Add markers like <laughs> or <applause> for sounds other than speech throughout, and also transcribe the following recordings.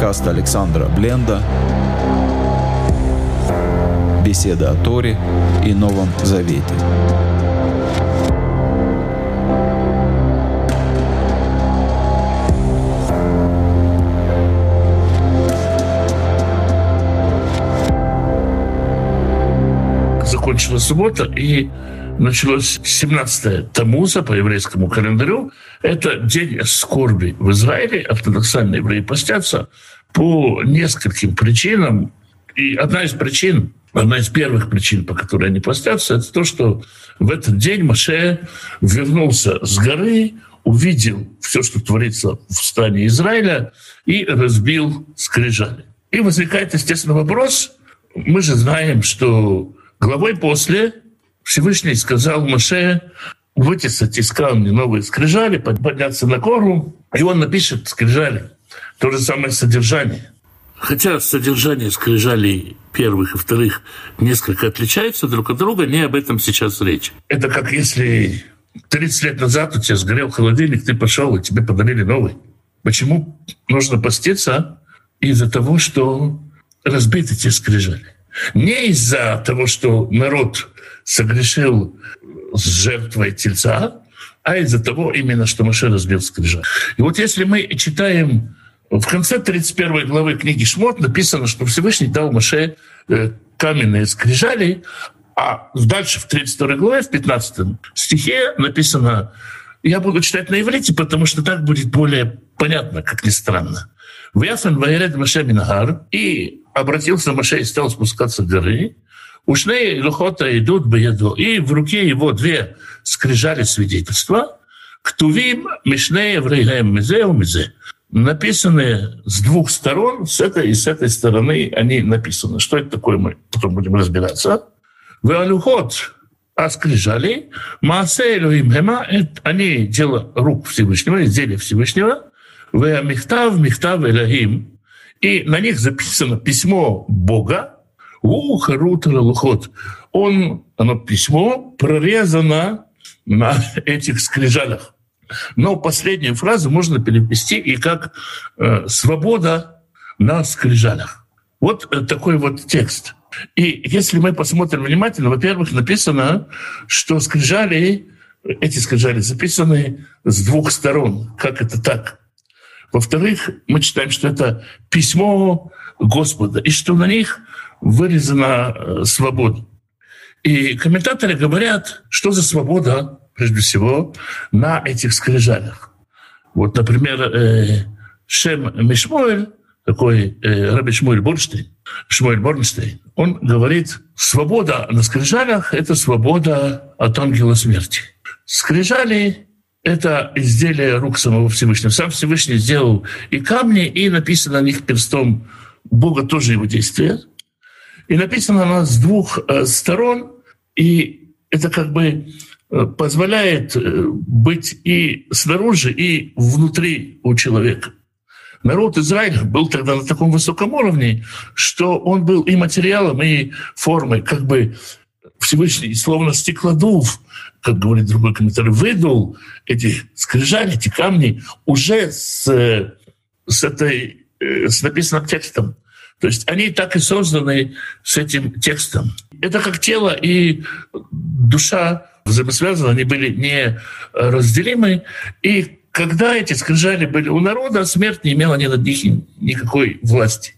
Подкаст Александра Бленда. Беседа о Торе и Новом Завете. Закончилась суббота, и началось 17 Тамуза по еврейскому календарю. Это день скорби в Израиле. Ортодоксальные евреи постятся по нескольким причинам. И одна из причин, одна из первых причин, по которой они постятся, это то, что в этот день Маше вернулся с горы, увидел все, что творится в стране Израиля, и разбил скрижали. И возникает, естественно, вопрос, мы же знаем, что главой после Всевышний сказал Маше вытесать из камня новые скрижали, подняться на гору, и он напишет скрижали. То же самое содержание. Хотя содержание скрижалей первых и вторых несколько отличается друг от друга, не об этом сейчас речь. Это как если 30 лет назад у тебя сгорел холодильник, ты пошел, и тебе подарили новый. Почему нужно поститься? Из-за того, что разбиты те скрижали. Не из-за того, что народ согрешил с жертвой тельца, а из-за того именно, что Маше разбил скрижаль. И вот если мы читаем в конце 31 главы книги Шмот написано, что Всевышний дал Маше э, каменные скрижали, а дальше в 32 главе, в 15 стихе написано, я буду читать на иврите, потому что так будет более понятно, как ни странно. «Вяфен ваеред Маше Минагар» и обратился Маше и стал спускаться с горы, Ушней лухота идут бееду, и в руке его две скрижали свидетельства, ктувим мишней евреям мизе мизе. Написаны с двух сторон, с этой и с этой стороны они написаны. Что это такое, мы потом будем разбираться. В алюхот, а скрижали, Маасе Элоим Хема, они дело рук Всевышнего, изделия Всевышнего, в Михтав, Михтав Элохим, и на них записано письмо Бога, Уха Рутера Лухот. Он, оно письмо прорезано на этих скрижалях. Но последнюю фразу можно перевести и как э, «свобода на скрижалях». Вот э, такой вот текст. И если мы посмотрим внимательно, во-первых, написано, что скрижали, эти скрижали записаны с двух сторон. Как это так? Во-вторых, мы читаем, что это письмо Господа, и что на них вырезана э, свобода. И комментаторы говорят, что за свобода, прежде всего, на этих скрижалях. Вот, например, э, Шем Мишмуэль, такой э, Раби Шмуэль Борнштейн, Шмуэль Борнштейн, он говорит, свобода на скрижалях – это свобода от ангела смерти. Скрижали – это изделие рук самого Всевышнего. Сам Всевышний сделал и камни, и написано на них перстом Бога тоже его действия. И написано она с двух э, сторон, и это как бы э, позволяет э, быть и снаружи, и внутри у человека. Народ Израиля был тогда на таком высоком уровне, что он был и материалом, и формой, как бы Всевышний, словно стеклодув, как говорит другой комментарий, выдул эти скрижали, эти камни уже с, с этой, с написанным текстом. То есть они так и созданы с этим текстом. Это как тело и душа взаимосвязаны, они были неразделимы. И когда эти скрижали были у народа, смерть не имела ни над них никакой власти.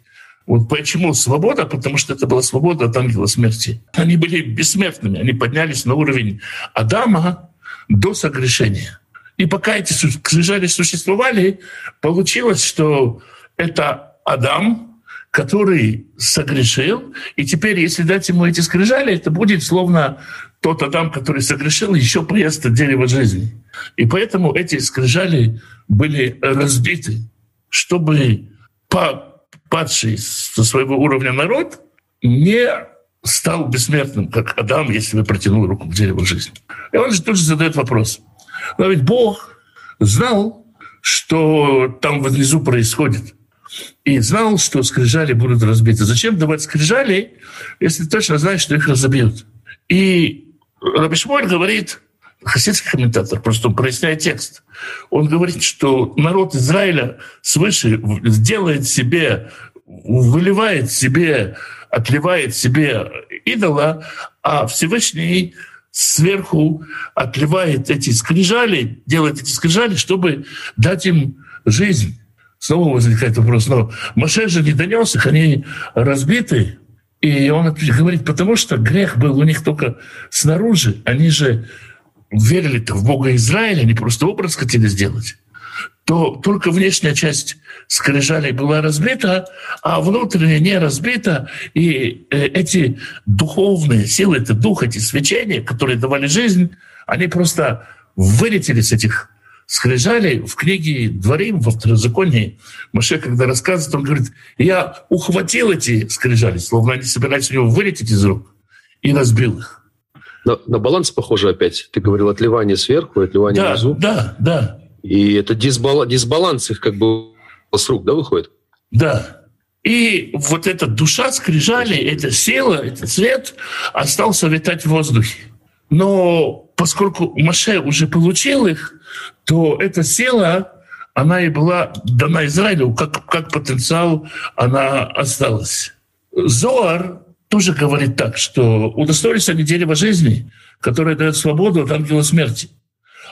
Вот почему свобода? Потому что это была свобода от ангела смерти. Они были бессмертными, они поднялись на уровень Адама до согрешения. И пока эти скрижали существовали, получилось, что это Адам, который согрешил, и теперь, если дать ему эти скрижали, это будет словно тот Адам, который согрешил, еще приезд от дерева жизни. И поэтому эти скрижали были разбиты, чтобы падший со своего уровня народ не стал бессмертным, как Адам, если бы протянул руку к дереву жизни. И он же тут же задает вопрос. Но ведь Бог знал, что там внизу происходит – и знал, что скрижали будут разбиты. Зачем давать скрижали, если точно знаешь, что их разобьют? И Рабишмоль говорит, хасидский комментатор, просто он проясняет текст. Он говорит, что народ Израиля свыше делает себе, выливает себе, отливает себе идола, а Всевышний сверху отливает эти скрижали, делает эти скрижали, чтобы дать им жизнь. Снова возникает вопрос, но Маше же не донес их, они разбиты. И он говорит, потому что грех был у них только снаружи. Они же верили-то в Бога Израиля, они просто образ хотели сделать то только внешняя часть скрижалей была разбита, а внутренняя не разбита. И э, эти духовные силы, это дух, эти свечения, которые давали жизнь, они просто вылетели с этих скрижалей в книге «Дворим», во второзаконии. Маше, когда рассказывает, он говорит, я ухватил эти скрижали, словно они собирались у него вылететь из рук, и разбил их. На, на баланс похоже опять. Ты говорил отливание сверху, отливание да, внизу. Да, да, и это дисбаланс, дисбаланс их как бы с рук, да, выходит? Да. И вот эта душа скрижали, эта сила, этот цвет остался витать в воздухе. Но поскольку Маше уже получил их, то эта сила, она и была дана Израилю, как, как потенциал она осталась. Зоар тоже говорит так, что удостоились они дерева жизни, которое дает свободу от ангела смерти.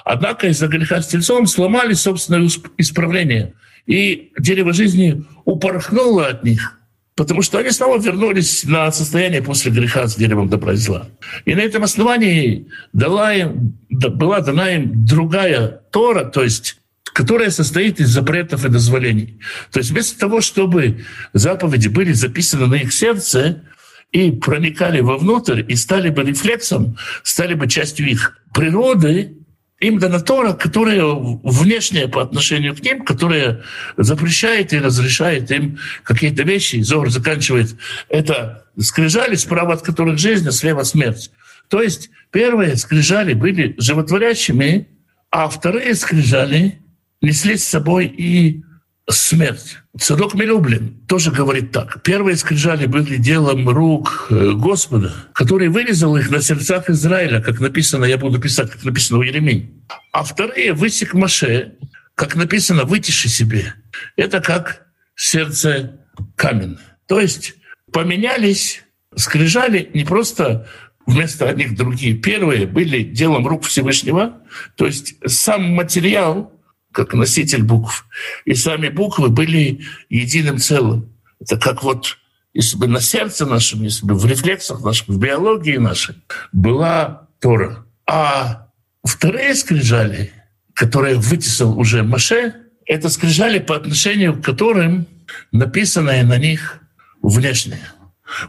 Однако из-за греха с тельцом сломали собственное исправление. И дерево жизни упорхнуло от них, потому что они снова вернулись на состояние после греха с деревом добра и зла. И на этом основании дала им, была дана им другая Тора, то есть которая состоит из запретов и дозволений. То есть вместо того, чтобы заповеди были записаны на их сердце, и проникали вовнутрь, и стали бы рефлексом, стали бы частью их природы, им дана Тора, которая внешняя по отношению к ним, которая запрещает и разрешает им какие-то вещи. Зор заканчивает это скрижали, справа от которых жизнь, а слева смерть. То есть первые скрижали были животворящими, а вторые скрижали несли с собой и смерть. Садок Мелюблин тоже говорит так. Первые скрижали были делом рук э, Господа, который вырезал их на сердцах Израиля, как написано, я буду писать, как написано у Еремии. А вторые высек Маше, как написано, вытиши себе. Это как сердце каменное. То есть поменялись скрижали не просто вместо одних другие. Первые были делом рук Всевышнего, то есть сам материал как носитель букв. И сами буквы были единым целым. Это как вот если бы на сердце нашем, если бы в рефлексах наших, в биологии нашей была Тора. А вторые скрижали, которые вытесал уже Маше, это скрижали по отношению к которым написанное на них внешнее.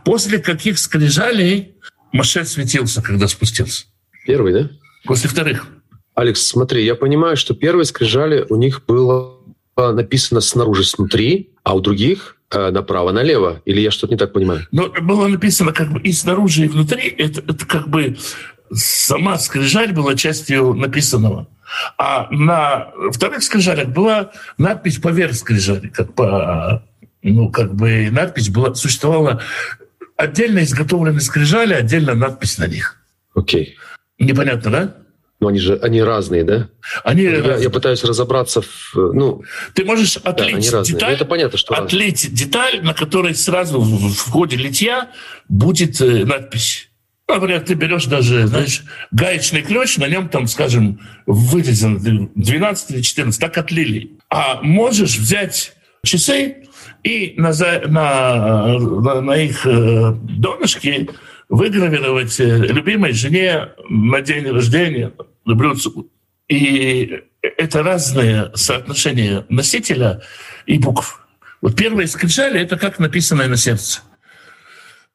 После каких скрижалей Маше светился, когда спустился? Первый, да? После вторых. Алекс, смотри, я понимаю, что первые скрижали у них было написано снаружи, снутри, а у других э, направо, налево. Или я что-то не так понимаю? Но было написано как бы и снаружи, и внутри. Это, это как бы сама скрижаль была частью написанного. А на вторых скрижалях была надпись поверх скрижали, как по ну, как бы надпись была, существовала отдельно изготовленные скрижали, отдельно надпись на них. Окей. Okay. Непонятно, да? Но они же они разные, да? Они я, разные. я пытаюсь разобраться в... Ну, Ты можешь отлить да, деталь, это понятно, что отлить разные. деталь, на которой сразу в, в ходе литья будет э, надпись. Например, ты берешь даже, знаешь, гаечный ключ, на нем там, скажем, вырезано 12 или 14, так отлили. А можешь взять часы и на, на, на, на их э, донышке выгравировать э, любимой жене на день рождения люблю И это разные соотношения носителя и букв. Вот первые скрижали — это как написанное на сердце.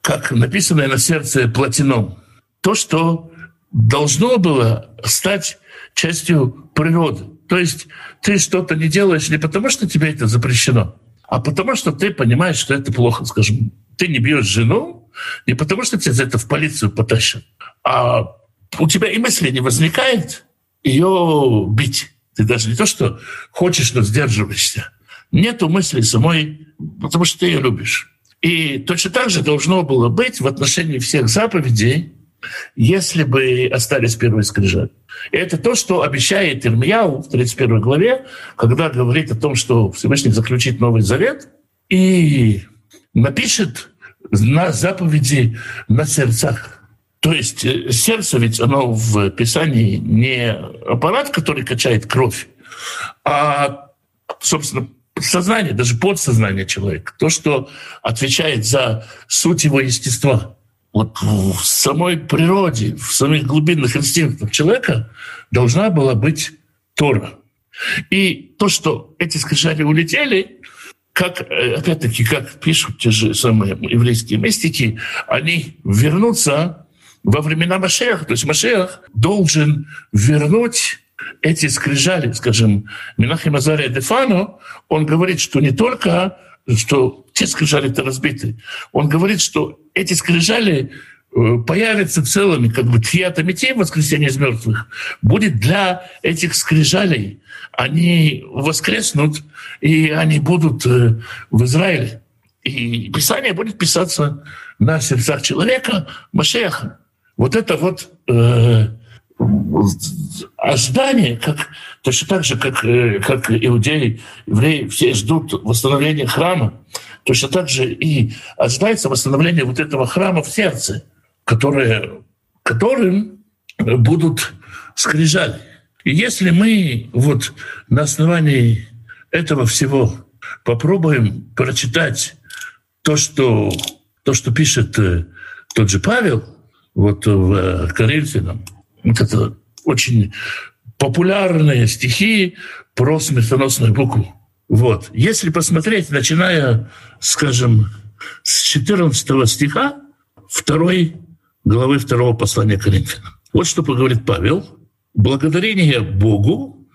Как написанное на сердце платином. То, что должно было стать частью природы. То есть ты что-то не делаешь не потому, что тебе это запрещено, а потому что ты понимаешь, что это плохо. Скажем, ты не бьешь жену не потому, что тебя за это в полицию потащат, а у тебя и мысли не возникает ее бить. Ты даже не то, что хочешь, но сдерживаешься. Нету мысли самой, потому что ты ее любишь. И точно так же должно было быть в отношении всех заповедей, если бы остались первые скрижали. Это то, что обещает Ирмияу в 31 главе, когда говорит о том, что Всевышний заключит Новый Завет и напишет на заповеди на сердцах. То есть э, сердце ведь оно в Писании не аппарат, который качает кровь, а, собственно, сознание, даже подсознание человека, то, что отвечает за суть его естества. Вот в самой природе, в самих глубинных инстинктах человека должна была быть Тора. И то, что эти скрижали улетели, как, э, опять-таки, как пишут те же самые еврейские мистики, они вернутся во времена Машеха. То есть Машех должен вернуть эти скрижали, скажем, Минахим Азария Дефано, он говорит, что не только что те скрижали-то разбиты, он говорит, что эти скрижали э, появятся целыми, как бы тхията метей, воскресение из мертвых, будет для этих скрижалей. Они воскреснут, и они будут э, в Израиле. И Писание будет писаться на сердцах человека, Машеха. Вот это вот э, ожидание, как, точно так же, как, э, как иудеи, евреи, все ждут восстановления храма, точно так же и ожидается восстановление вот этого храма в сердце, которое, которым будут скрижали. И если мы вот на основании этого всего попробуем прочитать то, что, то, что пишет э, тот же Павел, вот в э, Коринфянам, вот это очень популярные стихи про смертоносную букву. Вот. Если посмотреть, начиная, скажем, с 14 стиха второй главы второго послания Коринфянам. Вот что поговорит Павел. Благодарение Богу,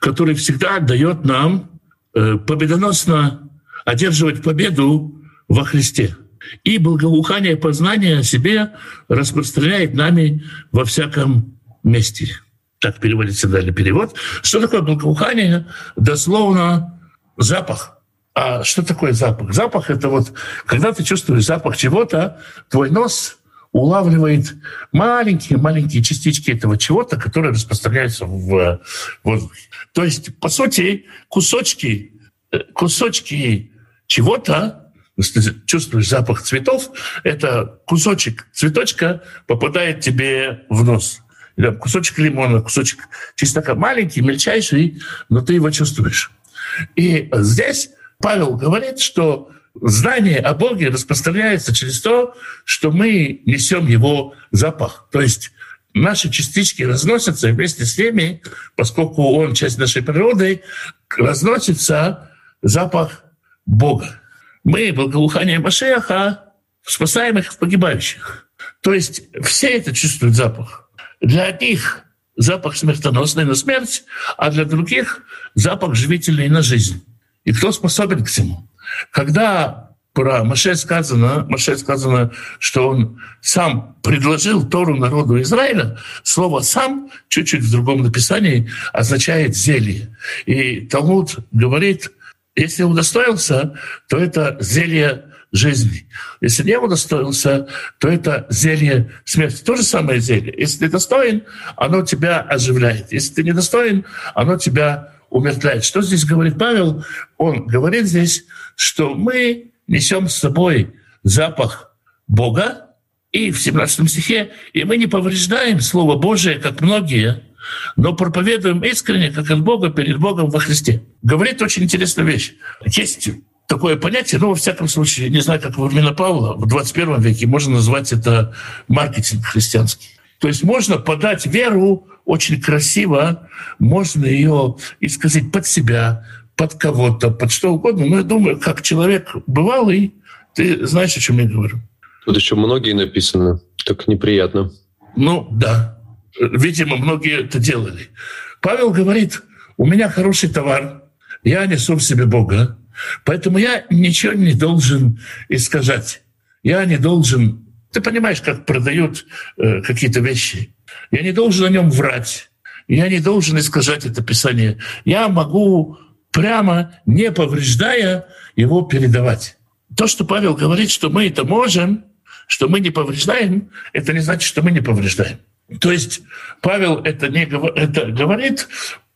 который всегда дает нам э, победоносно одерживать победу во Христе. И благоухание познания о себе распространяет нами во всяком месте. Так переводится далее перевод. Что такое благоухание? Дословно запах. А что такое запах? Запах — это вот, когда ты чувствуешь запах чего-то, твой нос улавливает маленькие-маленькие частички этого чего-то, которые распространяются в воздухе. То есть, по сути, кусочки, э, кусочки чего-то, если чувствуешь запах цветов, это кусочек цветочка попадает тебе в нос или кусочек лимона, кусочек чеснока, маленький, мельчайший, но ты его чувствуешь. И здесь Павел говорит, что знание о Боге распространяется через то, что мы несем его запах. То есть наши частички разносятся вместе с ними, поскольку он часть нашей природы, разносится запах Бога. Мы благоухание Машеха спасаем их погибающих. То есть все это чувствуют запах. Для одних запах смертоносный на смерть, а для других запах живительный на жизнь. И кто способен к всему? Когда про Маше сказано, Маше сказано, что он сам предложил Тору народу Израиля, слово «сам» чуть-чуть в другом написании означает «зелье». И Талмуд говорит, если удостоился, то это зелье жизни. Если не удостоился, то это зелье смерти. То же самое зелье. Если ты достоин, оно тебя оживляет. Если ты недостоин, оно тебя умертвляет. Что здесь говорит Павел? Он говорит здесь, что мы несем с собой запах Бога, и в 17 стихе, и мы не повреждаем Слово Божие, как многие, но проповедуем искренне, как от Бога, перед Богом во Христе. Говорит очень интересную вещь. Есть такое понятие, ну, во всяком случае, не знаю, как во времена Павла, в 21 веке можно назвать это маркетинг христианский. То есть можно подать веру очень красиво, можно ее исказить под себя, под кого-то, под что угодно. Но я думаю, как человек бывалый, ты знаешь, о чем я говорю. Тут еще многие написано, так неприятно. Ну, да. Видимо, многие это делали. Павел говорит, у меня хороший товар, я несу в себе Бога, Поэтому я ничего не должен искажать. Я не должен... Ты понимаешь, как продают э, какие-то вещи. Я не должен о нем врать. Я не должен искажать это Писание. Я могу прямо, не повреждая, его передавать. То, что Павел говорит, что мы это можем, что мы не повреждаем, это не значит, что мы не повреждаем. То есть Павел это не это говорит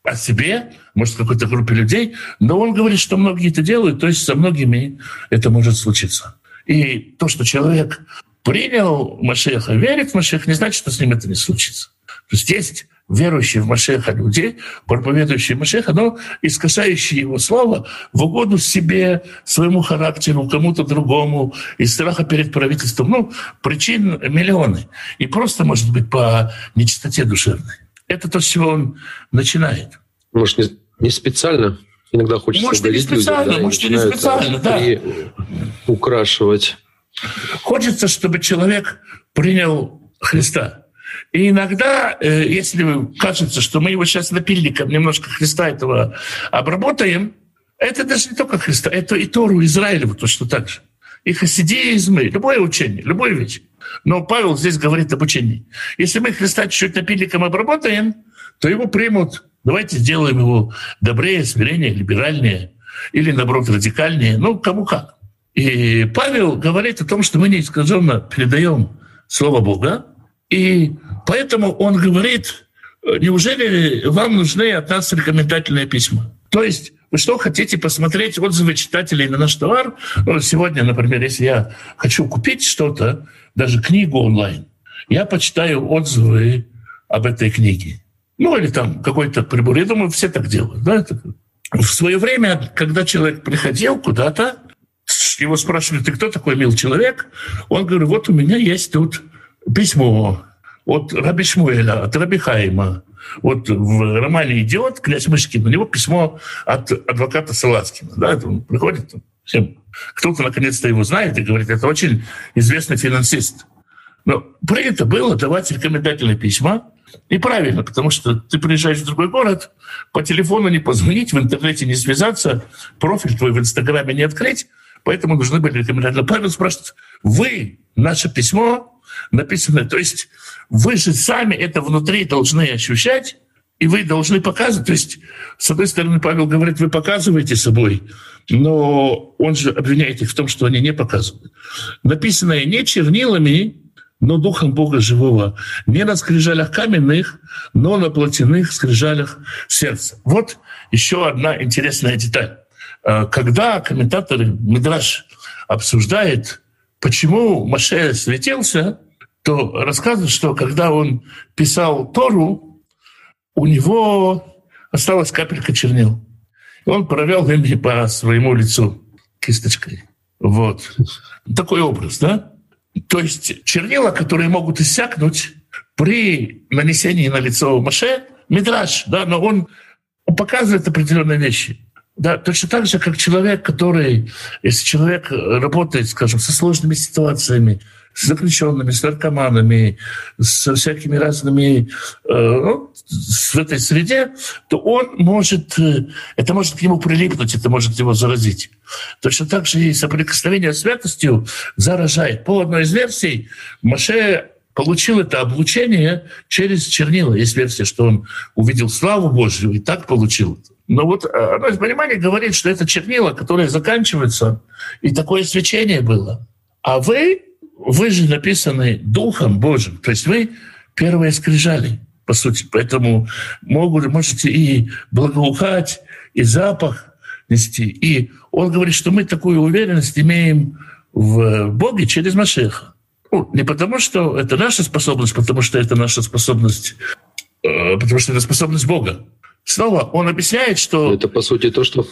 о себе, может, какой-то группе людей, но он говорит, что многие это делают, то есть со многими это может случиться. И то, что человек принял Машеха, верит в Машеха, не значит, что с ним это не случится. То есть есть верующие в Машеха люди, проповедующие Машеха, но искажающие его слово в угоду себе, своему характеру, кому-то другому, из страха перед правительством. Ну, причин миллионы. И просто, может быть, по нечистоте душевной. Это то, с чего он начинает. Может, не, не специально? Иногда хочется может, не специально, людям, да, может, не специально, да. украшивать. Хочется, чтобы человек принял Христа. И иногда, э, если кажется, что мы его сейчас напильником немножко Христа этого обработаем, это даже не только Христа, это и Тору Израилеву точно так же. И хасидизмы, любое учение, любое вещь. Но Павел здесь говорит об учении. Если мы Христа чуть-чуть напильником обработаем, то его примут. Давайте сделаем его добрее, смирение, либеральнее или, наоборот, радикальнее. Ну, кому как. И Павел говорит о том, что мы неискаженно передаем Слово Бога, и поэтому он говорит, неужели вам нужны от нас рекомендательные письма? То есть вы что, хотите посмотреть отзывы читателей на наш товар? Ну, сегодня, например, если я хочу купить что-то, даже книгу онлайн, я почитаю отзывы об этой книге. Ну, или там какой-то прибор. Я думаю, все так делают. Да? В свое время, когда человек приходил куда-то, его спрашивали, ты кто такой, мил человек? Он говорит, вот у меня есть тут письмо от Раби Шмуэля, от Раби Хайма. Вот в романе «Идиот» князь Мышкин, у него письмо от адвоката Салацкина. Да, это он приходит, всем. кто-то наконец-то его знает и говорит, это очень известный финансист. Но принято было давать рекомендательные письма, и правильно, потому что ты приезжаешь в другой город, по телефону не позвонить, в интернете не связаться, профиль твой в Инстаграме не открыть, поэтому нужны были рекомендательные. Павел спрашивает, вы наше письмо написанное, то есть вы же сами это внутри должны ощущать, и вы должны показывать. То есть, с одной стороны, Павел говорит, вы показываете собой, но он же обвиняет их в том, что они не показывают. Написанное не чернилами, но духом Бога живого. Не на скрижалях каменных, но на плотяных скрижалях сердца. Вот еще одна интересная деталь. Э, когда комментаторы Мидраш обсуждает, почему Маше светился, то рассказывают, что когда он писал Тору, у него осталась капелька чернил. Он провел ими по своему лицу кисточкой. Вот. Такой образ, да? То есть чернила, которые могут иссякнуть при нанесении на лицо Маше, Мидраш, да, но он показывает определенные вещи. Да, точно так же, как человек, который, если человек работает, скажем, со сложными ситуациями, с заключенными, с наркоманами, со всякими разными, э, ну, в этой среде, то он может, э, это может к нему прилипнуть, это может его заразить. Точно так же и соприкосновение с святостью заражает. По одной из версий Маше получил это облучение через чернила. Есть версия, что он увидел славу Божью и так получил это. Но вот одно из пониманий говорит, что это чернила, которые заканчиваются, и такое свечение было. А вы вы же написаны Духом Божьим, то есть вы первые скрижали, по сути. Поэтому могут, можете и благоухать, и запах нести. И он говорит, что мы такую уверенность имеем в Боге через Машеха. Ну, не потому, что это наша способность, потому что это наша способность, э, потому что это способность Бога. Снова он объясняет, что... Это, по сути, то, что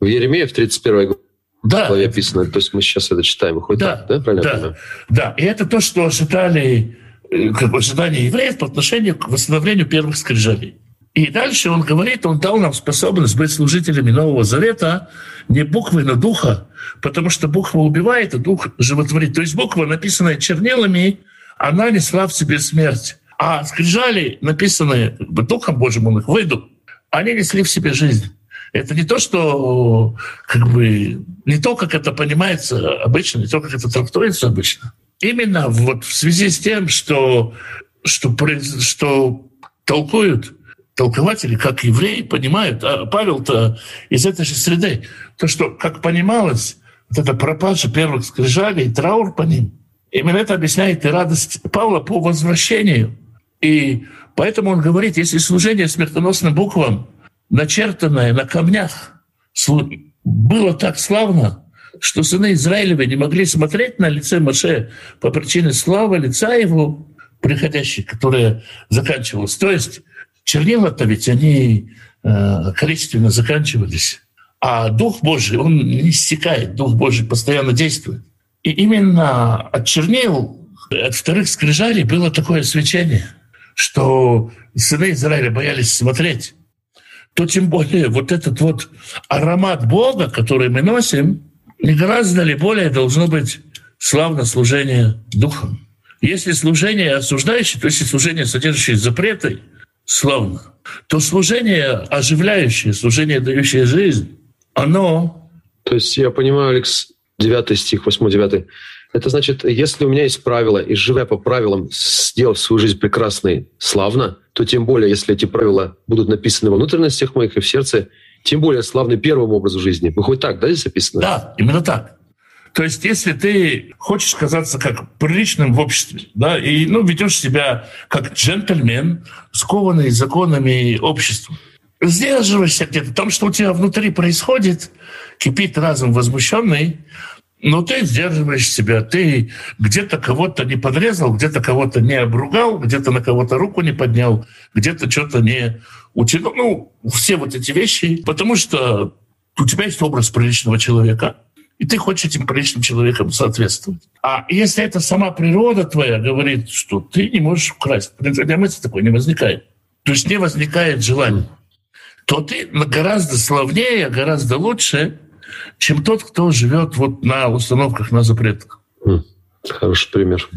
в Еремея в 31 да. главе описано. То есть мы сейчас это читаем. Выходит да, так, да? Правильно да, да. И это то, что ожидали, э, как бы ожидания евреев по отношению к восстановлению первых скрижалей. И дальше он говорит, он дал нам способность быть служителями Нового Завета не буквы, но духа, потому что буква убивает, а дух животворит. То есть буква, написанная чернилами, она несла в себе смерть. А скрижали, написанные Духом Божьим, он их выйдут, они несли в себе жизнь. Это не то, что как бы не то, как это понимается обычно, не то, как это трактуется обычно. Именно вот в связи с тем, что, что, что толкуют толкователи, как евреи, понимают, а Павел-то из этой же среды, то, что, как понималось, вот эта пропажа первых скрижалей, траур по ним, Именно это объясняет и радость Павла по возвращению. И поэтому он говорит, если служение смертоносным буквам, начертанное на камнях, было так славно, что сыны Израилевы не могли смотреть на лице Моше по причине славы лица его приходящей, которая заканчивалась. То есть чернила-то ведь они э, количественно заканчивались. А Дух Божий, он не стекает, Дух Божий постоянно действует. И именно от чернил, от вторых скрижалей было такое свечение, что сыны Израиля боялись смотреть. То тем более вот этот вот аромат Бога, который мы носим, не гораздо ли более должно быть славно служение Духом. Если служение осуждающее, то есть служение, содержащее запреты, славно, то служение оживляющее, служение, дающее жизнь, оно... То есть я понимаю, Алекс, 9 стих, 8-9. Это значит, если у меня есть правила, и живя по правилам, сделав свою жизнь прекрасной, славно, то тем более, если эти правила будут написаны во внутренностях моих и в сердце, тем более славны первому образу жизни. Выходит так, да, здесь описано? Да, именно так. То есть, если ты хочешь казаться как приличным в обществе, да, и ну, ведешь себя как джентльмен, скованный законами общества, сдерживаешься где-то, там, что у тебя внутри происходит, кипит разум возмущенный, но ты сдерживаешь себя, ты где-то кого-то не подрезал, где-то кого-то не обругал, где-то на кого-то руку не поднял, где-то что-то не утянул. Ну, все вот эти вещи, потому что у тебя есть образ приличного человека, и ты хочешь этим приличным человеком соответствовать. А если это сама природа твоя говорит, что ты не можешь украсть, для мысли такой не возникает. То есть не возникает желания то ты гораздо славнее, гораздо лучше, чем тот, кто живет вот на установках, на запретах. Хм, хороший пример.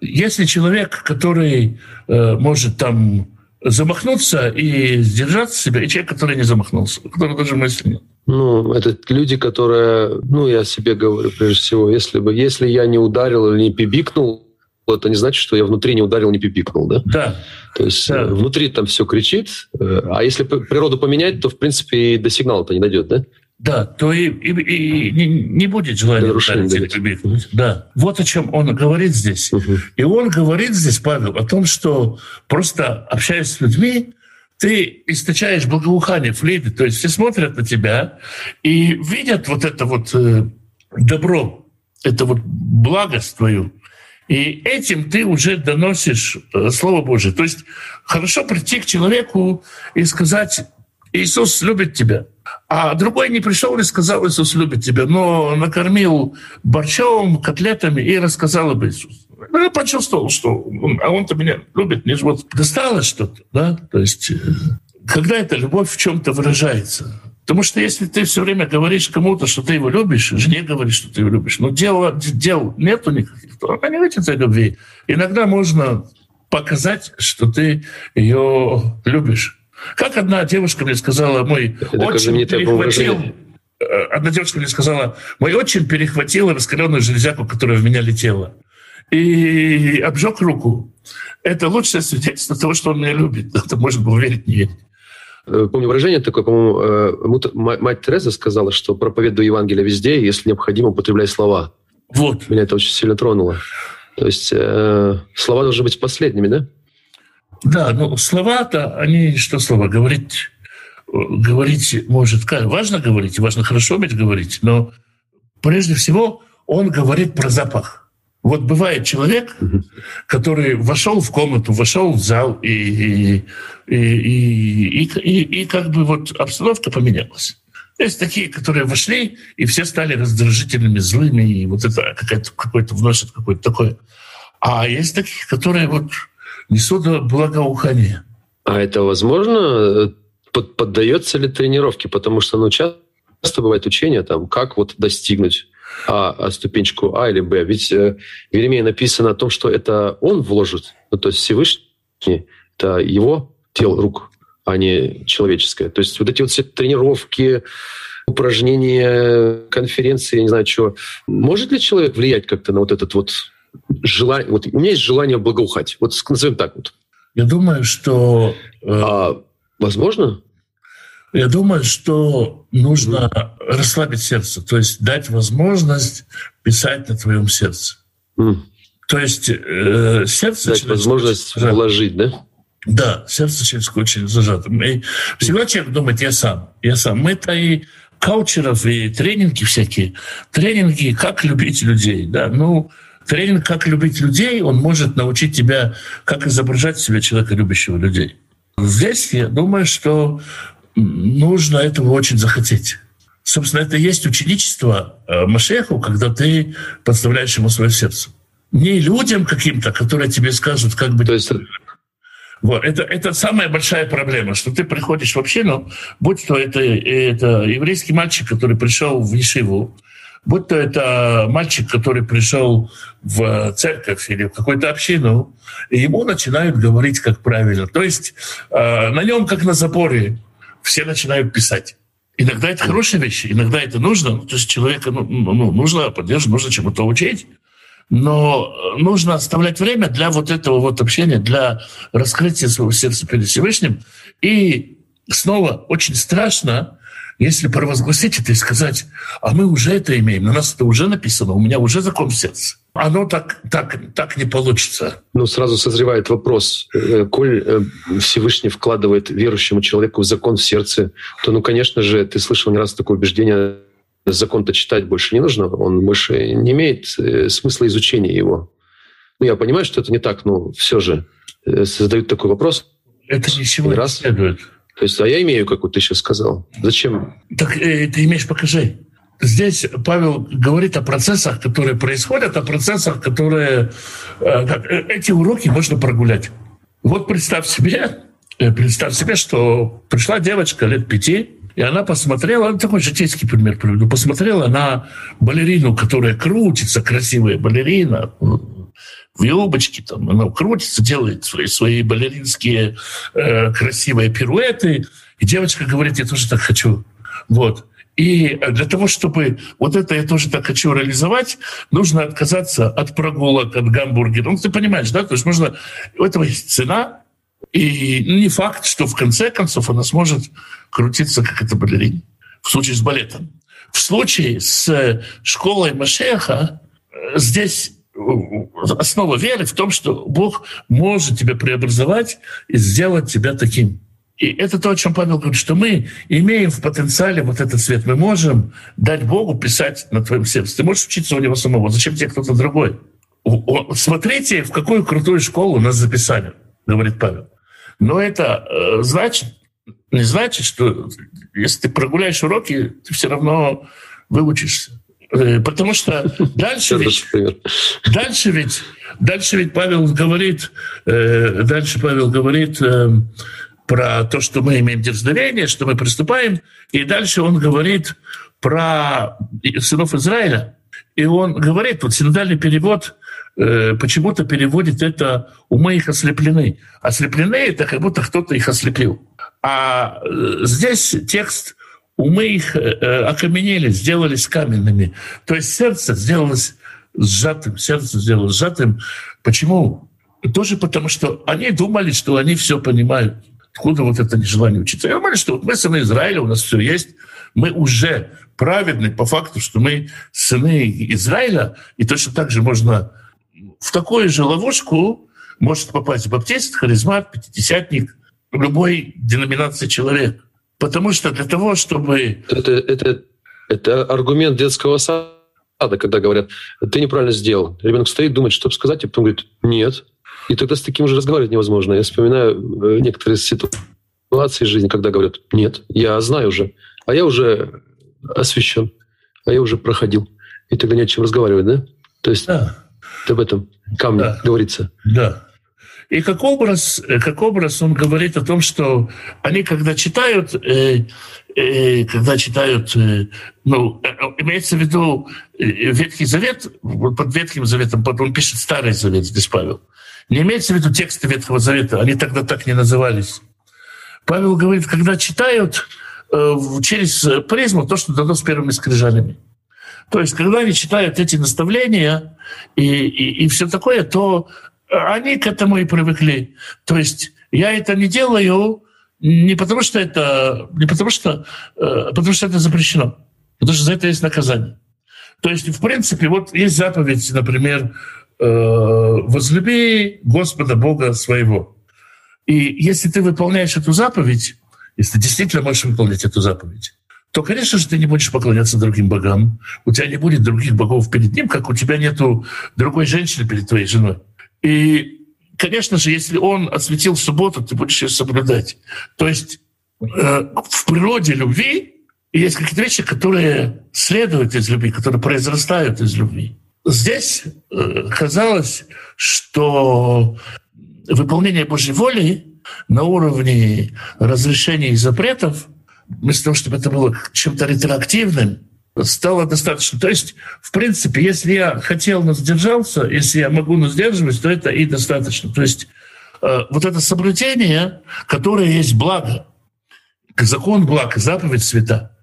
Если человек, который э, может там замахнуться и сдержаться себя, и человек, который не замахнулся, который даже мысли нет. Ну, это люди, которые, ну, я себе говорю, прежде всего, если бы, если я не ударил или не пибикнул, это не значит, что я внутри не ударил, не пипикнул, да? Да. То есть да. Э, внутри там все кричит, э, а если природу поменять, то, в принципе, и до сигнала-то не дойдет, да? Да, то и, и, и не, не будет желания ударить или. Да. Вот о чем он говорит здесь. Угу. И он говорит здесь, Павел, о том, что просто общаясь с людьми, ты источаешь благоухание флейты, то есть все смотрят на тебя и видят вот это вот э, добро, это вот благость твою, и этим ты уже доносишь э, Слово Божие. То есть хорошо прийти к человеку и сказать, Иисус любит тебя. А другой не пришел и сказал, Иисус любит тебя, но накормил борщом, котлетами и рассказал об Иисусе. Ну, я почувствовал, что он, а он-то меня любит, мне же вот досталось что-то. Да? То есть э, когда эта любовь в чем-то выражается, Потому что если ты все время говоришь кому-то, что ты его любишь, жене говоришь, что ты его любишь, но дела, дел нету никаких, то она не видит этой любви. Иногда можно показать, что ты ее любишь. Как одна девушка мне сказала, мой Это очень перехватил... Э, одна девушка мне сказала, мой очень перехватил раскаленную железяку, которая в меня летела. И обжег руку. Это лучшее свидетельство того, что он меня любит. <laughs> Это можно было верить, не верить. Э, помню выражение такое, по-моему, э, мать Тереза сказала, что проповедуй Евангелие везде, если необходимо, употребляй слова. Вот. Меня это очень сильно тронуло. То есть э, слова должны быть последними, да? Да, ну слова-то, они что слова? Говорить, говорить может... Важно говорить, важно хорошо уметь говорить, но прежде всего он говорит про запах. Вот бывает человек, который вошел в комнату, вошел в зал, и, и, и, и, и, и как бы вот обстановка поменялась. Есть такие, которые вошли, и все стали раздражительными, злыми, и вот это какое-то, какое-то вносит какое-то такое. А есть такие, которые вот несут благоухание. А это возможно? Поддается ли тренировке? Потому что ну, часто бывает учение, там, как вот достигнуть а, а, ступенечку А или Б. Ведь э, в Еремее написано о том, что это он вложит, ну, то есть Всевышний, это его тело рук, а не человеческое. То есть вот эти вот все тренировки, упражнения, конференции, я не знаю, что. Может ли человек влиять как-то на вот этот вот желание? Вот у меня есть желание благоухать. Вот назовем так вот. Я думаю, что... Э... А, возможно? Я думаю, что нужно mm. расслабить сердце, то есть дать возможность писать на твоем сердце. Mm. То есть э, сердце... Дать возможность вложить, да? Да, сердце человеческое очень зажато. И всегда человек думает, я сам, я сам. Мы-то и каучеров, и тренинги всякие. Тренинги, как любить людей. Да? Ну, тренинг «Как любить людей», он может научить тебя, как изображать себя человека, любящего людей. Здесь я думаю, что нужно этого очень захотеть. Собственно, это и есть ученичество э, Машеху, когда ты подставляешь ему свое сердце. Не людям каким-то, которые тебе скажут, как бы... То есть вот. Это, это самая большая проблема, что ты приходишь в общину, будь то это, это еврейский мальчик, который пришел в Ешиву, будь то это мальчик, который пришел в церковь или в какую-то общину, и ему начинают говорить, как правильно. То есть э, на нем, как на запоре, все начинают писать. Иногда это хорошая вещь, иногда это нужно. То есть человека ну, ну, нужно поддерживать, нужно чему-то учить но нужно оставлять время для вот этого вот общения, для раскрытия своего сердца перед Всевышним. И снова очень страшно, если провозгласить это и сказать, а мы уже это имеем, на нас это уже написано, у меня уже закон в сердце. Оно так, так, так не получится. Ну, сразу созревает вопрос. Э, коль э, Всевышний вкладывает верующему человеку закон в сердце, то, ну, конечно же, ты слышал не раз такое убеждение, закон-то читать больше не нужно, он больше не имеет э, смысла изучения его. Ну, я понимаю, что это не так, но все же э, создают такой вопрос. Это ничего не раз. следует. То есть, а я имею, как вот ты сейчас сказал. Зачем? Так э, ты имеешь, покажи. Здесь Павел говорит о процессах, которые происходят, о процессах, которые... Э, как, э, эти уроки можно прогулять. Вот представь себе, э, представь себе, что пришла девочка лет пяти, и она посмотрела, ну, такой житейский пример приведу, посмотрела на балерину, которая крутится, красивая балерина, в юбочке, там, она крутится, делает свои, свои балеринские э, красивые пируэты, и девочка говорит, я тоже так хочу. Вот. И для того, чтобы вот это я тоже так хочу реализовать, нужно отказаться от прогулок, от гамбургера. Ну, ты понимаешь, да? То есть нужно... У этого есть цена, и не факт, что в конце концов она сможет крутиться, как это балерина. В случае с балетом. В случае с школой Машеха э, здесь э, основа веры в том, что Бог может тебя преобразовать и сделать тебя таким. И это то, о чем Павел говорит, что мы имеем в потенциале вот этот свет. Мы можем дать Богу писать на твоем сердце. Ты можешь учиться у него самого. Зачем тебе кто-то другой? Смотрите, в какую крутую школу нас записали, говорит Павел. Но это э, значит, не значит, что если ты прогуляешь уроки, ты все равно выучишься. Э, потому что <laughs> дальше ведь, дальше ведь, дальше ведь Павел говорит, э, дальше Павел говорит э, про то, что мы имеем дерзновение, что мы приступаем, и дальше он говорит про сынов Израиля. И он говорит, вот синодальный перевод почему-то переводит это «умы их ослеплены». Ослеплены — это как будто кто-то их ослепил. А здесь текст «умы их э, окаменели, сделались каменными». То есть сердце сделалось сжатым, сердце сделалось сжатым. Почему? Тоже потому, что они думали, что они все понимают. Откуда вот это нежелание учиться? Я думали, что вот мы сыны Израиля, у нас все есть, мы уже праведны по факту, что мы сыны Израиля, и точно так же можно в такую же ловушку может попасть баптист, харизмат, пятидесятник, любой деноминации человек. Потому что для того, чтобы... Это, это, это аргумент детского сада, когда говорят, ты неправильно сделал. Ребенок стоит, думает, что сказать, и потом говорит, нет. И тогда с таким уже разговаривать невозможно. Я вспоминаю э, некоторые ситуации жизни, когда говорят, нет, я знаю уже, а я уже освящен, а я уже проходил. И тогда не о чем разговаривать, да? То есть да. об этом камне да. говорится. Да. И как образ, как образ он говорит о том, что они, когда читают, э, э, когда читают, э, ну, э, имеется в виду э, Ветхий Завет, под Ветхим Заветом, он пишет Старый Завет здесь Павел. Не имеется в виду тексты Ветхого Завета, они тогда так не назывались. Павел говорит, когда читают э, через призму то, что дано с первыми скрижалями. То есть, когда они читают эти наставления и, и, и все такое, то они к этому и привыкли. То есть я это не делаю не потому, что это, не потому, что, э, потому что это запрещено, потому что за это есть наказание. То есть, в принципе, вот есть заповедь, например, э, возлюби Господа Бога своего. И если ты выполняешь эту заповедь, если ты действительно можешь выполнять эту заповедь, то, конечно же, ты не будешь поклоняться другим богам. У тебя не будет других богов перед ним, как у тебя нету другой женщины перед твоей женой. И, конечно же, если он осветил субботу, ты будешь ее соблюдать. То есть э, в природе любви есть какие-то вещи, которые следуют из любви, которые произрастают из любви. Здесь э, казалось, что выполнение Божьей воли на уровне разрешений и запретов — вместо того, чтобы это было чем-то ретроактивным, стало достаточно. То есть, в принципе, если я хотел, но сдержался, если я могу, но сдерживать, то это и достаточно. То есть э, вот это соблюдение, которое есть благо, закон благ, заповедь свята,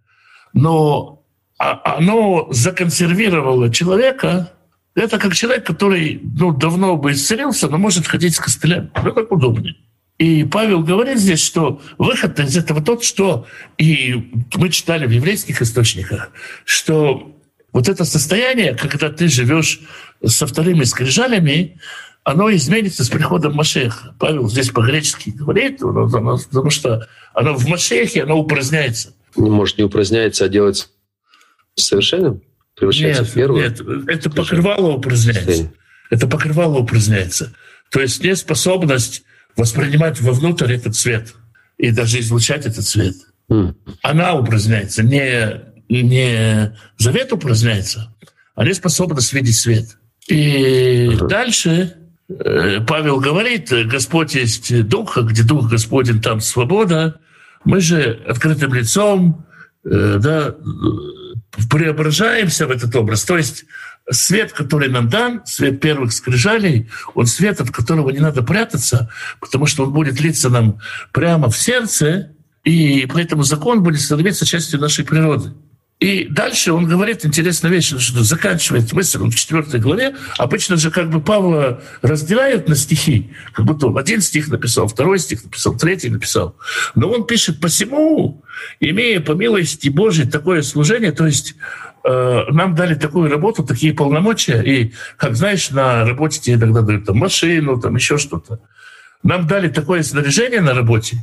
но а, оно законсервировало человека, это как человек, который ну, давно бы исцелился, но может ходить с костылями. Ну, как удобнее. И Павел говорит здесь, что выход из этого тот, что и мы читали в еврейских источниках, что вот это состояние, когда ты живешь со вторыми скрижалями, оно изменится с приходом Машеха. Павел здесь по-гречески говорит, потому что оно в Машехе, оно упраздняется. Может, не упраздняется, а делается совершенным? Превращается нет, в первую? Нет, это покрывало упраздняется. Это покрывало упраздняется. То есть неспособность воспринимать вовнутрь этот цвет и даже излучать этот цвет. Mm. Она упраздняется, не, не завет упраздняется, а не способность видеть свет. И uh-huh. дальше э, Павел говорит, Господь есть Дух, а где Дух Господень, там свобода. Мы же открытым лицом э, да, преображаемся в этот образ. То есть свет, который нам дан, свет первых скрижалей, он свет, от которого не надо прятаться, потому что он будет литься нам прямо в сердце, и поэтому закон будет становиться частью нашей природы. И дальше он говорит интересную вещь, что заканчивает мысль в четвертой главе. Обычно же как бы Павла разделяют на стихи, как будто он один стих написал, второй стих написал, третий написал. Но он пишет посему, имея по милости Божией такое служение, то есть нам дали такую работу, такие полномочия, и, как знаешь, на работе тебе иногда дают там, машину, там еще что-то. Нам дали такое снаряжение на работе,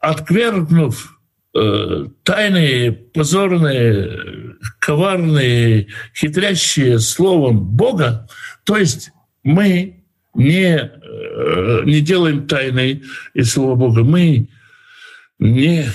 отвергнув Э, тайные, позорные, коварные, хитрящие словом Бога, то есть мы не, э, не делаем тайной из слова Бога, мы не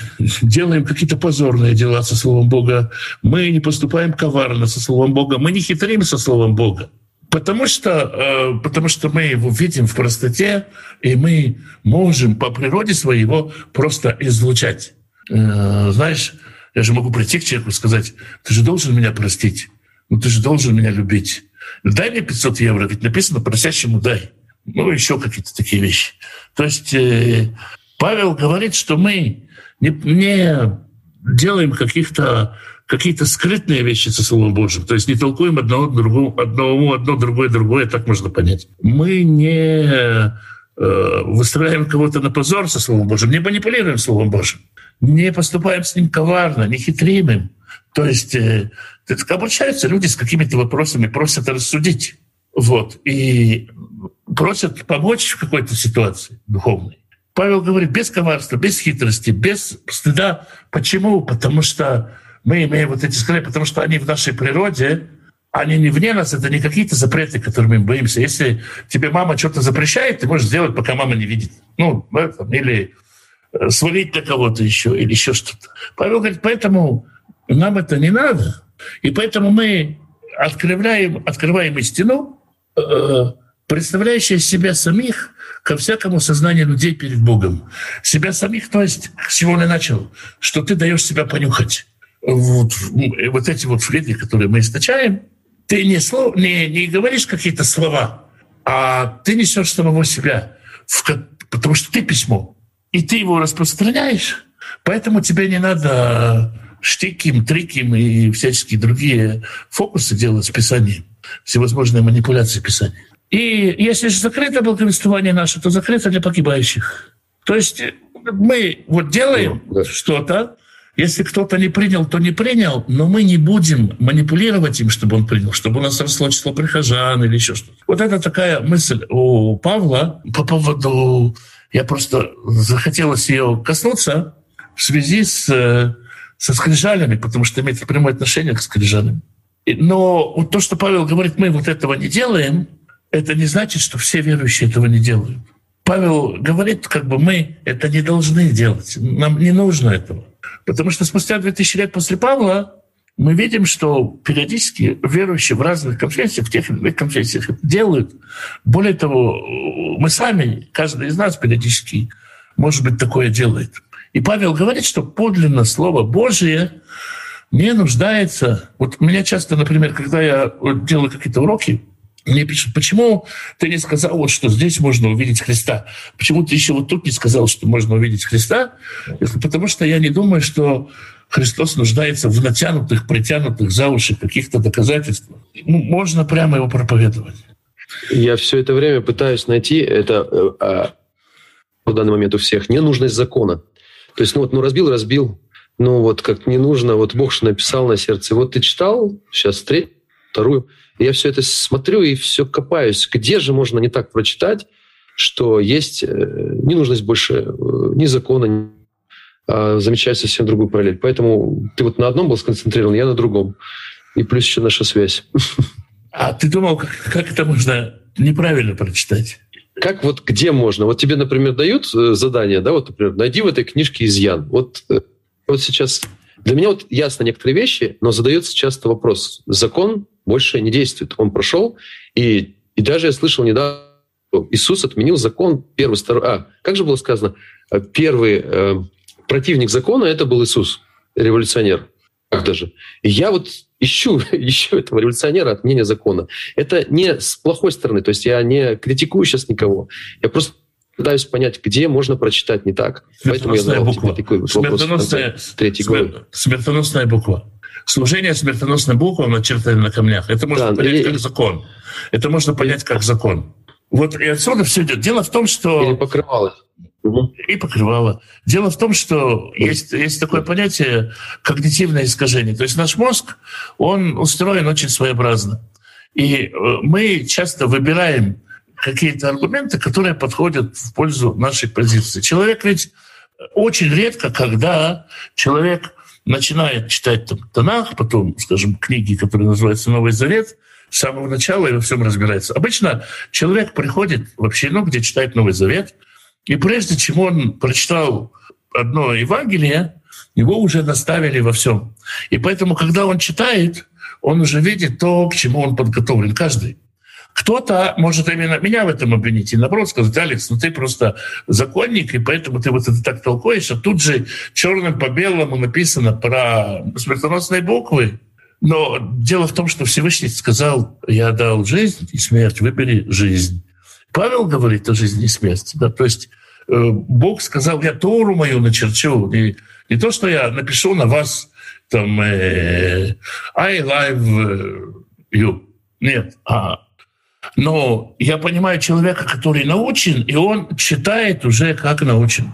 делаем какие-то позорные дела со Словом Бога, мы не поступаем коварно со Словом Бога, мы не хитрим со Словом Бога. Потому что, э, потому что мы его видим в простоте, и мы можем по природе своего просто излучать. Э, знаешь, я же могу прийти к человеку и сказать, ты же должен меня простить, ну ты же должен меня любить. Дай мне 500 евро, ведь написано просящему дай. Ну, еще какие-то такие вещи. То есть э, Павел говорит, что мы не, не делаем каких-то какие-то скрытные вещи со Словом Божьим, то есть не толкуем одного другому, одному, одно другое, другое, так можно понять. Мы не э, выстраиваем кого-то на позор со Словом Божьим, не манипулируем Словом Божьим не поступаем с ним коварно, не хитрим им. То есть э, обращаются люди с какими-то вопросами, просят рассудить. Вот. И просят помочь в какой-то ситуации духовной. Павел говорит, без коварства, без хитрости, без стыда. Почему? Потому что мы имеем вот эти сказания, потому что они в нашей природе, они не вне нас, это не какие-то запреты, которыми мы боимся. Если тебе мама что-то запрещает, ты можешь сделать, пока мама не видит. Ну, или Э, свалить на кого-то еще или еще что-то. Павел говорит, поэтому нам это не надо, и поэтому мы открываем, открываем истину, представляющую себя самих ко всякому сознанию людей перед Богом. Себя самих, то есть, с чего и начал, что ты даешь себя понюхать. Вот, вот эти вот флиты, которые мы источаем, ты не, слов, не, не говоришь какие-то слова, а ты несешь самого себя, в, потому что ты письмо и ты его распространяешь. Поэтому тебе не надо штиким, триким и всяческие другие фокусы делать с писанием, всевозможные манипуляции писания. И если же закрыто благовествование наше, то закрыто для погибающих. То есть мы вот делаем ну, да. что-то, если кто-то не принял, то не принял, но мы не будем манипулировать им, чтобы он принял, чтобы у нас росло число прихожан или еще что-то. Вот это такая мысль у Павла по поводу... Я просто захотелось ее коснуться в связи с, э, со скрижалями, потому что имеет прямое отношение к скрижалям. Но вот то, что Павел говорит, мы вот этого не делаем, это не значит, что все верующие этого не делают. Павел говорит, как бы мы это не должны делать, нам не нужно этого. Потому что спустя 2000 лет после Павла мы видим, что периодически верующие в разных конфессиях, в тех или иных конфессиях это делают. Более того, мы сами, каждый из нас периодически, может быть, такое делает. И Павел говорит, что подлинно Слово Божие не нуждается... Вот меня часто, например, когда я делаю какие-то уроки, мне пишут, почему ты не сказал, вот, что здесь можно увидеть Христа? Почему ты еще вот тут не сказал, что можно увидеть Христа? Потому что я не думаю, что Христос нуждается в натянутых, притянутых за уши каких-то доказательствах. Ну, можно прямо его проповедовать. Я все это время пытаюсь найти это э, а, в данный момент у всех ненужность закона. То есть, ну вот, ну разбил, разбил, ну вот как не нужно, вот Бог же написал на сердце. Вот ты читал, сейчас треть, вторую, я все это смотрю и все копаюсь. Где же можно не так прочитать, что есть э, ненужность больше э, ни закона, а замечать совсем другую параллель. Поэтому ты вот на одном был сконцентрирован, я на другом. И плюс еще наша связь. А ты думал, как, как это можно неправильно прочитать? Как вот где можно? Вот тебе, например, дают э, задание, да, вот, например, найди в этой книжке изъян. Вот, вот сейчас для меня вот ясно некоторые вещи, но задается часто вопрос. Закон больше не действует. Он прошел, и, и даже я слышал недавно, Иисус отменил закон первый, второй... А, как же было сказано? Э, первый э, противник закона — это был Иисус, революционер. Как даже? И я вот ищу, <laughs> ищу этого революционера отменения закона. Это не с плохой стороны, то есть я не критикую сейчас никого. Я просто пытаюсь понять, где можно прочитать не так. Поэтому я задал буква. тебе такой вот вопрос смертоносная, третий смер... Буква служение смертоносным буквам начертанным на камнях. Это можно да, понять и... как закон. Это можно понять как закон. Вот и отсюда все идет. Дело в том, что... И покрывалось. И покрывало. Дело в том, что есть, есть такое понятие когнитивное искажение. То есть наш мозг, он устроен очень своеобразно. И э, мы часто выбираем какие-то аргументы, которые подходят в пользу нашей позиции. Человек ведь очень редко, когда человек начинает читать там, Танах, потом, скажем, книги, которые называются «Новый Завет», с самого начала и во всем разбирается. Обычно человек приходит вообще, ну, где читает Новый Завет, и прежде чем он прочитал одно Евангелие, его уже наставили во всем. И поэтому, когда он читает, он уже видит то, к чему он подготовлен, каждый. Кто-то может именно меня в этом обвинить и наоборот сказать, Алекс, ну ты просто законник, и поэтому ты вот это так толкуешь, а тут же черным по белому написано про смертоносные буквы. Но дело в том, что Всевышний сказал, я дал жизнь и смерть, выбери жизнь. Павел говорит о жизни и смерти. Да? То есть э, Бог сказал, я Тору мою начерчу. Не, не то, что я напишу на вас там э, I love you. Нет, а но я понимаю человека, который научен, и он читает уже как научен.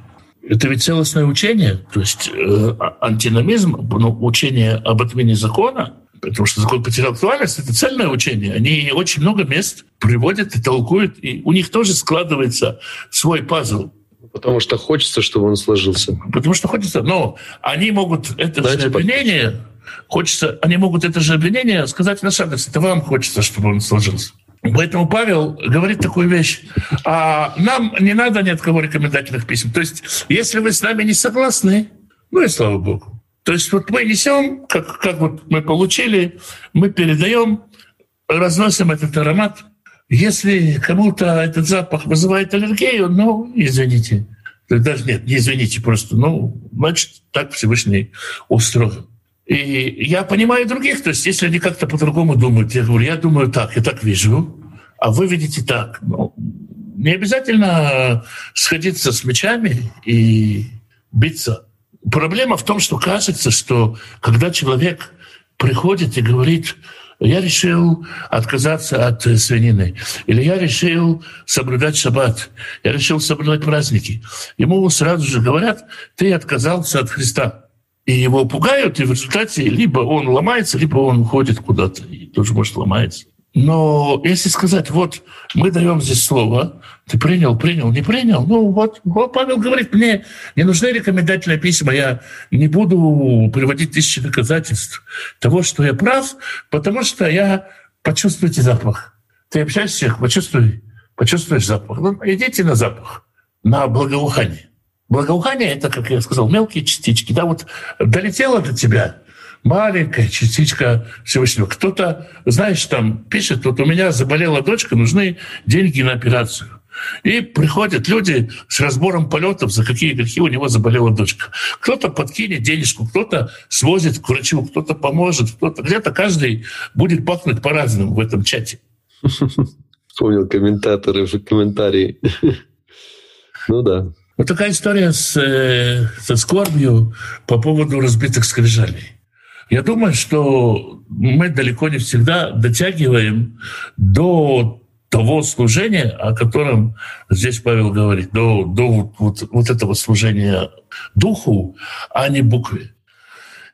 Это ведь целостное учение, то есть э, а, антиномизм, ну, учение об отмене закона, потому что закон потерял актуальность, это цельное учение. Они очень много мест приводят и толкуют, и у них тоже складывается свой пазл. Потому что хочется, чтобы он сложился. Потому что хочется, но они могут это Знаете, же обвинение, хочется, они могут это же обвинение сказать на адрес. Это вам хочется, чтобы он сложился. Поэтому Павел говорит такую вещь. А нам не надо ни от кого рекомендательных писем. То есть, если вы с нами не согласны, ну и слава богу. То есть вот мы несем, как, как вот мы получили, мы передаем, разносим этот аромат. Если кому-то этот запах вызывает аллергию, ну, извините. Даже нет, не извините, просто, ну, значит, так Всевышний устроен. И я понимаю других, то есть если они как-то по-другому думают, я говорю, я думаю так, я так вижу, а вы видите так. Ну, не обязательно сходиться с мечами и биться. Проблема в том, что кажется, что когда человек приходит и говорит, я решил отказаться от свинины, или я решил соблюдать шаббат, я решил соблюдать праздники, ему сразу же говорят, ты отказался от Христа. И его пугают, и в результате либо он ломается, либо он уходит куда-то, и тоже, может, ломается. Но если сказать, вот мы даем здесь слово, ты принял, принял, не принял, ну вот, вот Павел говорит, мне не нужны рекомендательные письма, я не буду приводить тысячи доказательств того, что я прав, потому что я почувствуйте запах. Ты общаешься, почувствуй, почувствуешь запах. Ну, идите на запах, на благоухание. Благоухание — это, как я сказал, мелкие частички. Да, вот долетело до тебя маленькая частичка Всевышнего. Кто-то, знаешь, там пишет, вот у меня заболела дочка, нужны деньги на операцию. И приходят люди с разбором полетов, за какие грехи у него заболела дочка. Кто-то подкинет денежку, кто-то свозит к врачу, кто-то поможет, кто-то где-то каждый будет пахнуть по-разному в этом чате. Вспомнил комментаторы в комментарии. <laughs> Ну да. Вот такая история с, э, со скорбью по поводу разбитых скрижалей. Я думаю, что мы далеко не всегда дотягиваем до того служения, о котором здесь Павел говорит, до, до вот, вот этого служения духу, а не букве.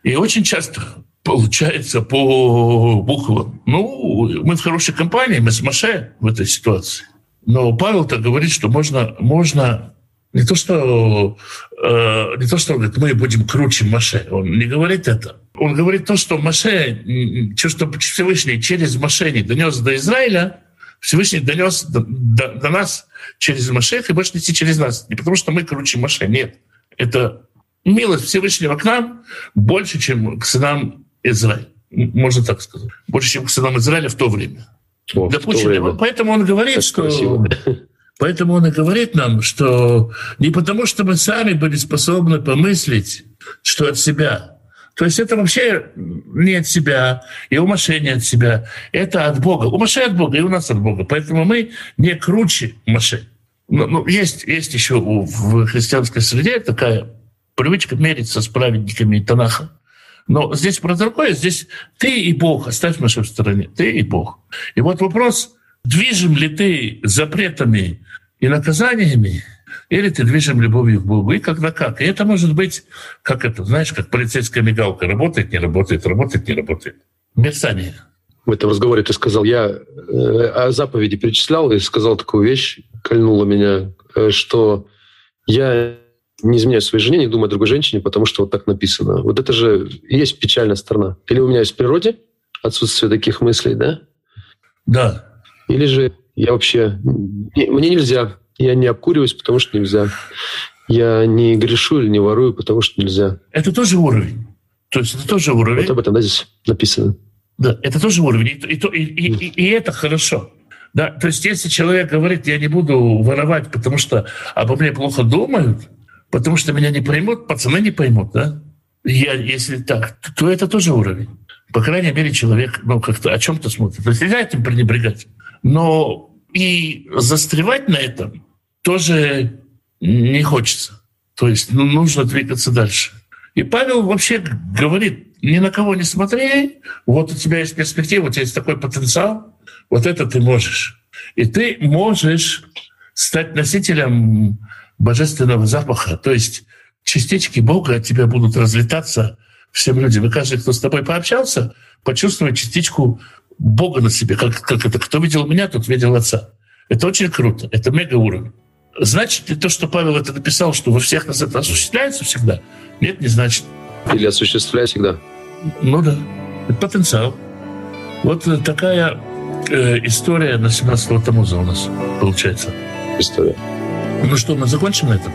И очень часто получается по буквам. Ну, мы в хорошей компании, мы с Маше в этой ситуации. Но Павел-то говорит, что можно, можно не то, что, э, не то, что он говорит, мы будем круче Маше. Он не говорит это. Он говорит то, что Маше, что Всевышний через Маше не донес до Израиля, Всевышний донес до, до, до нас через Маше и больше нести через нас. Не потому, что мы круче Маше. Нет. Это милость Всевышнего к нам больше, чем к сынам Израиля. Можно так сказать. Больше, чем к сынам Израиля в то время. О, Допустим, время. Поэтому он говорит, Это что... Красиво. Поэтому он и говорит нам, что не потому, что мы сами были способны помыслить, что от себя. То есть это вообще не от себя, и у Маше не от себя. Это от Бога. У Маше от Бога, и у нас от Бога. Поэтому мы не круче Маше. Но, ну, есть, есть еще в христианской среде такая привычка мериться с праведниками Танаха. Но здесь про другое, здесь ты и Бог, оставь Маше в стороне, ты и Бог. И вот вопрос, движим ли ты запретами и наказаниями, или ты движим любовью к Богу, и когда как. И это может быть, как это, знаешь, как полицейская мигалка. Работает, не работает, работает, не работает. Мерцание. В этом разговоре ты сказал, я э, о заповеди перечислял и сказал такую вещь, кольнула меня, э, что я не изменяю своей жене, не думаю о другой женщине, потому что вот так написано. Вот это же и есть печальная сторона. Или у меня есть в природе отсутствие таких мыслей, да? Да. Или же я вообще... Мне нельзя. Я не обкуриваюсь, потому что нельзя. Я не грешу или не ворую, потому что нельзя. Это тоже уровень. То есть это тоже уровень. Вот об этом да, здесь написано. Да, это тоже уровень. И, и, и, и, и это хорошо. Да, то есть если человек говорит, я не буду воровать, потому что обо мне плохо думают, потому что меня не поймут, пацаны не поймут, да? Я, если так, то это тоже уровень. По крайней мере, человек ну, как-то о чем-то смотрит. То есть нельзя этим пренебрегать. Но и застревать на этом тоже не хочется. То есть ну, нужно двигаться дальше. И Павел вообще говорит, ни на кого не смотри, вот у тебя есть перспектива, у тебя есть такой потенциал, вот это ты можешь. И ты можешь стать носителем божественного запаха, то есть частички Бога от тебя будут разлетаться всем людям. И каждый, кто с тобой пообщался, почувствует частичку Бога на себе. Как, как это? Кто видел меня, тот видел Отца. Это очень круто. Это мега уровень. Значит ли то, что Павел это написал, что во всех нас это осуществляется всегда? Нет, не значит. Или осуществляет всегда. Ну да. Это потенциал. Вот такая э, история на 17-го Тамуза у нас получается. История. Ну что, мы закончим на этом?